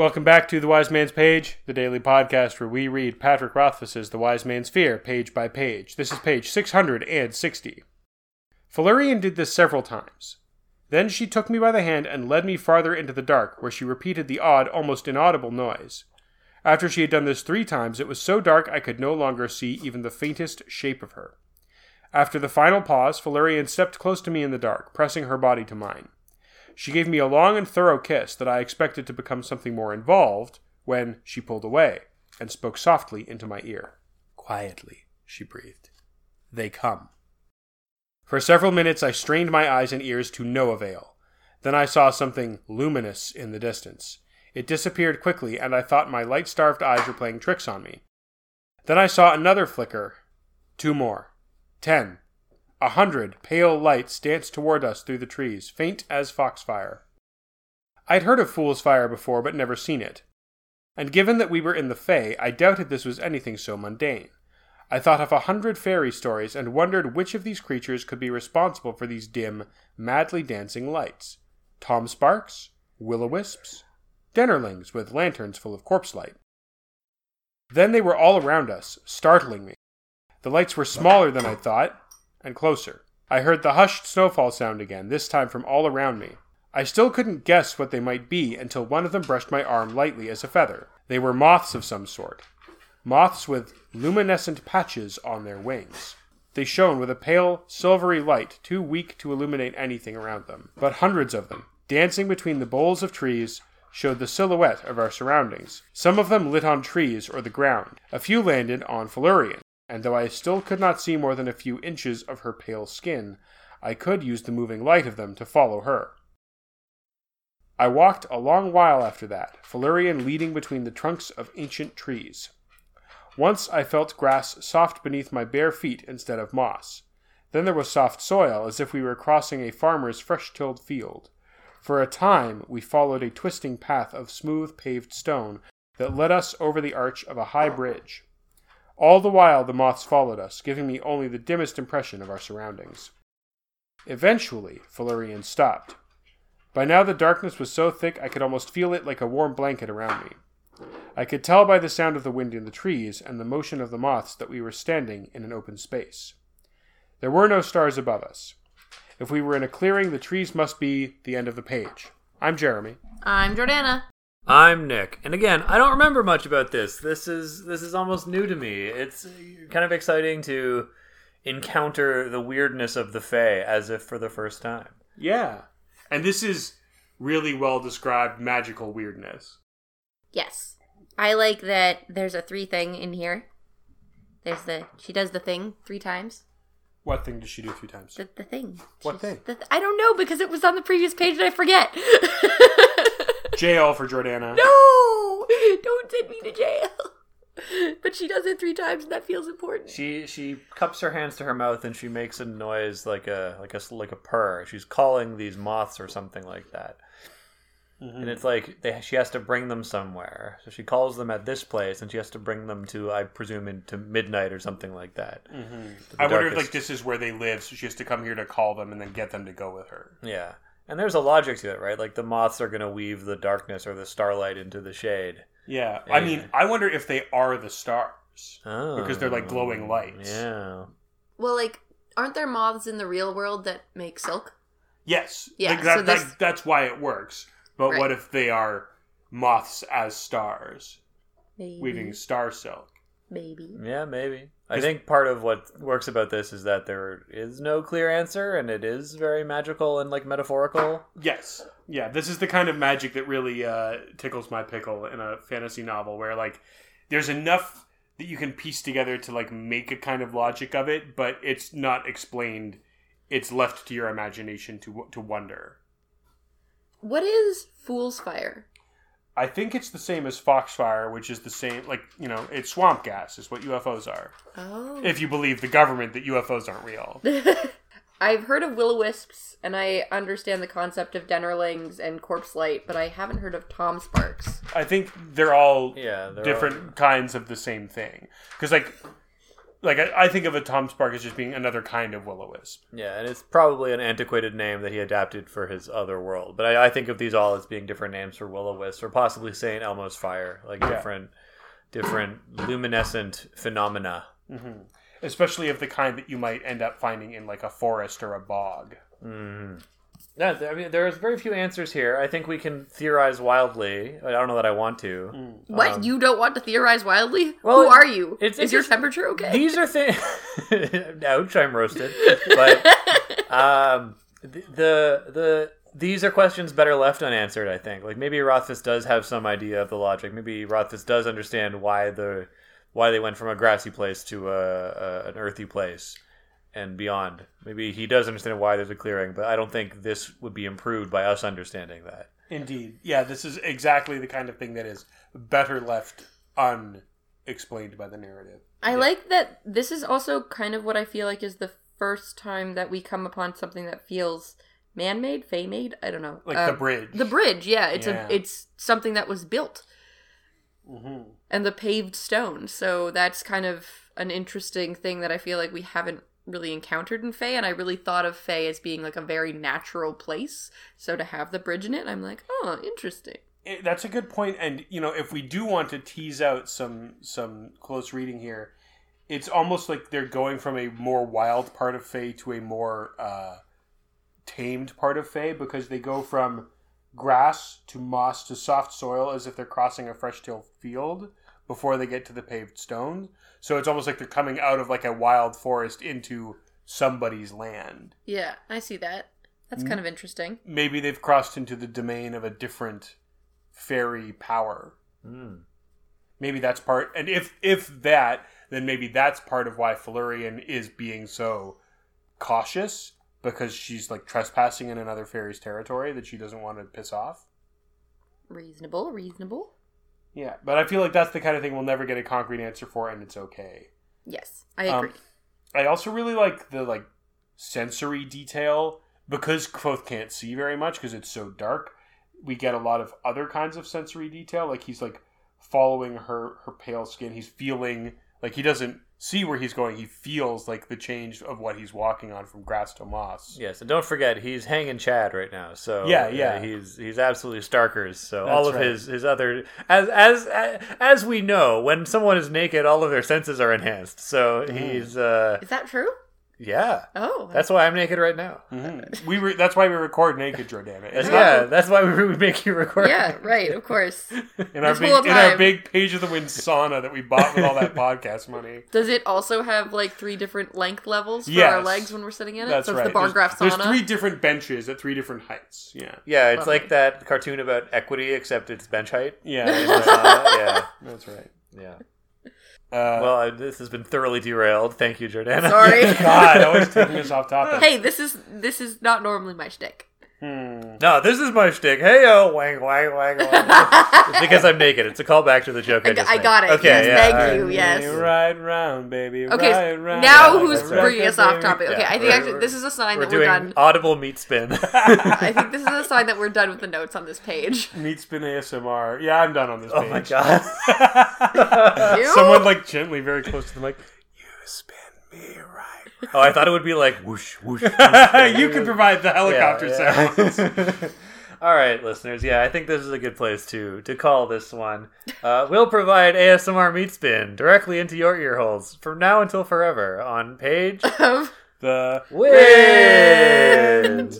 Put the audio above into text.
Welcome back to The Wise Man's Page, the daily podcast where we read Patrick Rothfuss's The Wise Man's Fear page by page. This is page 660. Felurian did this several times. Then she took me by the hand and led me farther into the dark, where she repeated the odd, almost inaudible noise. After she had done this three times, it was so dark I could no longer see even the faintest shape of her. After the final pause, Felurian stepped close to me in the dark, pressing her body to mine. She gave me a long and thorough kiss that I expected to become something more involved when she pulled away and spoke softly into my ear. Quietly, she breathed. They come. For several minutes I strained my eyes and ears to no avail. Then I saw something luminous in the distance. It disappeared quickly, and I thought my light starved eyes were playing tricks on me. Then I saw another flicker. Two more. Ten. A hundred pale lights danced toward us through the trees, faint as foxfire. I'd heard of fool's fire before, but never seen it. And given that we were in the Fae, I doubted this was anything so mundane. I thought of a hundred fairy stories and wondered which of these creatures could be responsible for these dim, madly dancing lights. Tom Sparks? Will o wisps? Dennerlings with lanterns full of corpse light. Then they were all around us, startling me. The lights were smaller than I thought, and closer. I heard the hushed snowfall sound again, this time from all around me. I still couldn't guess what they might be until one of them brushed my arm lightly as a feather. They were moths of some sort. Moths with luminescent patches on their wings. They shone with a pale, silvery light too weak to illuminate anything around them. But hundreds of them, dancing between the boles of trees, showed the silhouette of our surroundings. Some of them lit on trees or the ground. A few landed on Felurian, and though I still could not see more than a few inches of her pale skin, I could use the moving light of them to follow her. I walked a long while after that, Felurian leading between the trunks of ancient trees. Once I felt grass soft beneath my bare feet instead of moss. Then there was soft soil, as if we were crossing a farmer's fresh tilled field. For a time we followed a twisting path of smooth paved stone that led us over the arch of a high bridge. All the while the moths followed us, giving me only the dimmest impression of our surroundings. Eventually, Felurian stopped. By now the darkness was so thick I could almost feel it like a warm blanket around me. I could tell by the sound of the wind in the trees and the motion of the moths that we were standing in an open space. There were no stars above us. If we were in a clearing, the trees must be the end of the page. I'm Jeremy. I'm Jordana. I'm Nick, and again, I don't remember much about this. This is this is almost new to me. It's kind of exciting to encounter the weirdness of the Fae as if for the first time. Yeah. And this is really well described magical weirdness. Yes. I like that there's a three thing in here. There's the she does the thing three times. What thing does she do three times? The, the thing. What She's- thing? the th- I don't know because it was on the previous page and I forget. Jail for Jordana. no! Don't send me to jail. But she does it three times and that feels important. She she cups her hands to her mouth and she makes a noise like a like a like a purr. She's calling these moths or something like that. Mm-hmm. And it's like they, she has to bring them somewhere. So she calls them at this place, and she has to bring them to, I presume, into midnight or something like that. To the I wonder if like this is where they live, so she has to come here to call them and then get them to go with her. Yeah. And there's a logic to it, right? Like the moths are going to weave the darkness or the starlight into the shade. Yeah. I mean, I wonder if they are the stars. Oh. Because they're like glowing oh, lights. Yeah. Well, like, aren't there moths in the real world that make silk? Yes. Yeah, Like, that, so this- that- that's why it works. But what if they are moths as stars, Maybe. weaving star silk? Maybe. Yeah, maybe. I think part of what works about this is that there is no clear answer and it is very magical and like metaphorical. Yes. Yeah, this is the kind of magic that really uh, tickles my pickle in a fantasy novel where like there's enough that you can piece together to like make a kind of logic of it, but it's not explained. It's left to your imagination to to wonder. What is Fool's Fire? I think it's the same as Foxfire, which is the same like, you know, it's swamp gas is what UFOs are. Oh. If you believe the government that UFOs aren't real. I've heard of will o wisps, and I understand the concept of dennerlings and corpse light, but I haven't heard of Tom Sparks. I think they're all Yeah, they're different kinds of the same thing. Because like like I, I think of a Tom Spark as just being another kind of will o wisp. Yeah, and it's probably an antiquated name that he adapted for his other world. But I, I think of these all as being different names for will o wisp, or possibly Saint Elmo's fire, like Yeah. different, different luminescent phenomena. hmm Especially of the kind that you might end up finding in like a forest or a bog. Mm. Yeah, I mean, there's very few answers here. I think we can theorize wildly. I don't know that I want to. What? Um, you don't want to theorize wildly? well, Who are you? it's- Is it's your just- temperature okay? These are things. Ouch! I'm roasted. But um, the, the the these are questions better left unanswered. I think. Like maybe Rothfuss does have some idea of the logic. Maybe Rothfuss does understand why the why they went from a grassy place to a, a an earthy place and beyond. Maybe he does understand why there's a clearing, but I don't think this would be improved by us understanding that. Indeed. Yeah, this is exactly the kind of thing that is better left unexplained by the narrative. I like that this is also kind of what I feel like is the first time that we come upon something that feels man-made, fey-made. I don't know. Like Um, the bridge. The bridge, yeah. It's Yeah. a it's something that was built hmm and the paved stone. So that's kind of an interesting thing that I feel like we haven't really encountered in Fae, and I really thought of Fae as being like a very natural place. So to have the bridge in it, I'm like, oh, interesting. It- that's a good point and you know if we do want to tease out some some close reading here it's almost like they're going from a more wild part of Fae to a more uh, tamed part of Fae because they go from grass to moss to soft soil as if they're crossing a fresh tilled field before they get to the paved stones. So it's almost like they're coming out of like a wild forest into somebody's land. Yeah, I see that. That's kind of interesting. Maybe they've crossed into the domain of a different fairy power. Mm. maybe that's part and if if that then maybe that's part of why Felurian is being so cautious because she's like trespassing in another fairy's territory that she doesn't want to piss off Reasonable, reasonable. Yeah but i feel like that's the kind of thing we'll never get a concrete answer for and it's okay Yes, I Um, agree. i also really like the like sensory detail because Kvothe can't see very much because it's so dark we get a lot of other kinds of sensory detail like he's like following her her pale skin he's feeling like he doesn't see where he's going he feels like the change of what he's walking on from grass to moss Yes, and don't forget he's hanging Chad right now. So Yeah, uh, yeah. he's he's absolutely Starkers. So That's all of right. his his other as as as we know, when someone is naked, all of their senses are enhanced. So Mm. he's uh Is that true? Yeah. Oh, That's why I'm naked right now. Mhm. we re- that's why we record naked Jordana That's, It's yeah, not that's why we would make you record. yeah, right. Of course. in our this big in our big page of the wind sauna that we bought with all that podcast money Does it also have like three different length levels for Yes. our legs when we're sitting in it? that's so right it's the bar there's, graph there's three different benches at three different heights yeah Yeah, it's Lovely. like that cartoon about equity, except it's bench height. yeah that's right. yeah, That's right yeah. Uh, Well, this has been thoroughly derailed. Thank you, Jordana. Sorry. God, always taking us off topic. hey, this is this is not normally my shtick. Hmm. No, this is my shtick. Hey yo, wang wang wang. wang. it's because I'm naked. It's a callback to the joke I, I, just I got it. Okay, yes, yeah, thank all right. you. Yes. Right round, baby. Okay, right round. now Yeah, who's that's right. bringing us off topic? Okay, Yeah, I think actually this is a sign We're that we're doing done. audible meat spin. I think this is a sign that we're done with the notes on this page. Meat spin ASMR. Yeah, I'm done on this page. oh my god. You? Someone like gently, very close to the mic. You spin me right. oh, I thought it would be like whoosh whoosh. whoosh. you can provide the helicopter Yeah, yeah. sounds. All right, listeners. Yeah, I think this is a good place to to call this one. Uh, we'll provide ASMR meat spin directly into your ear holes from now until forever on page the Win.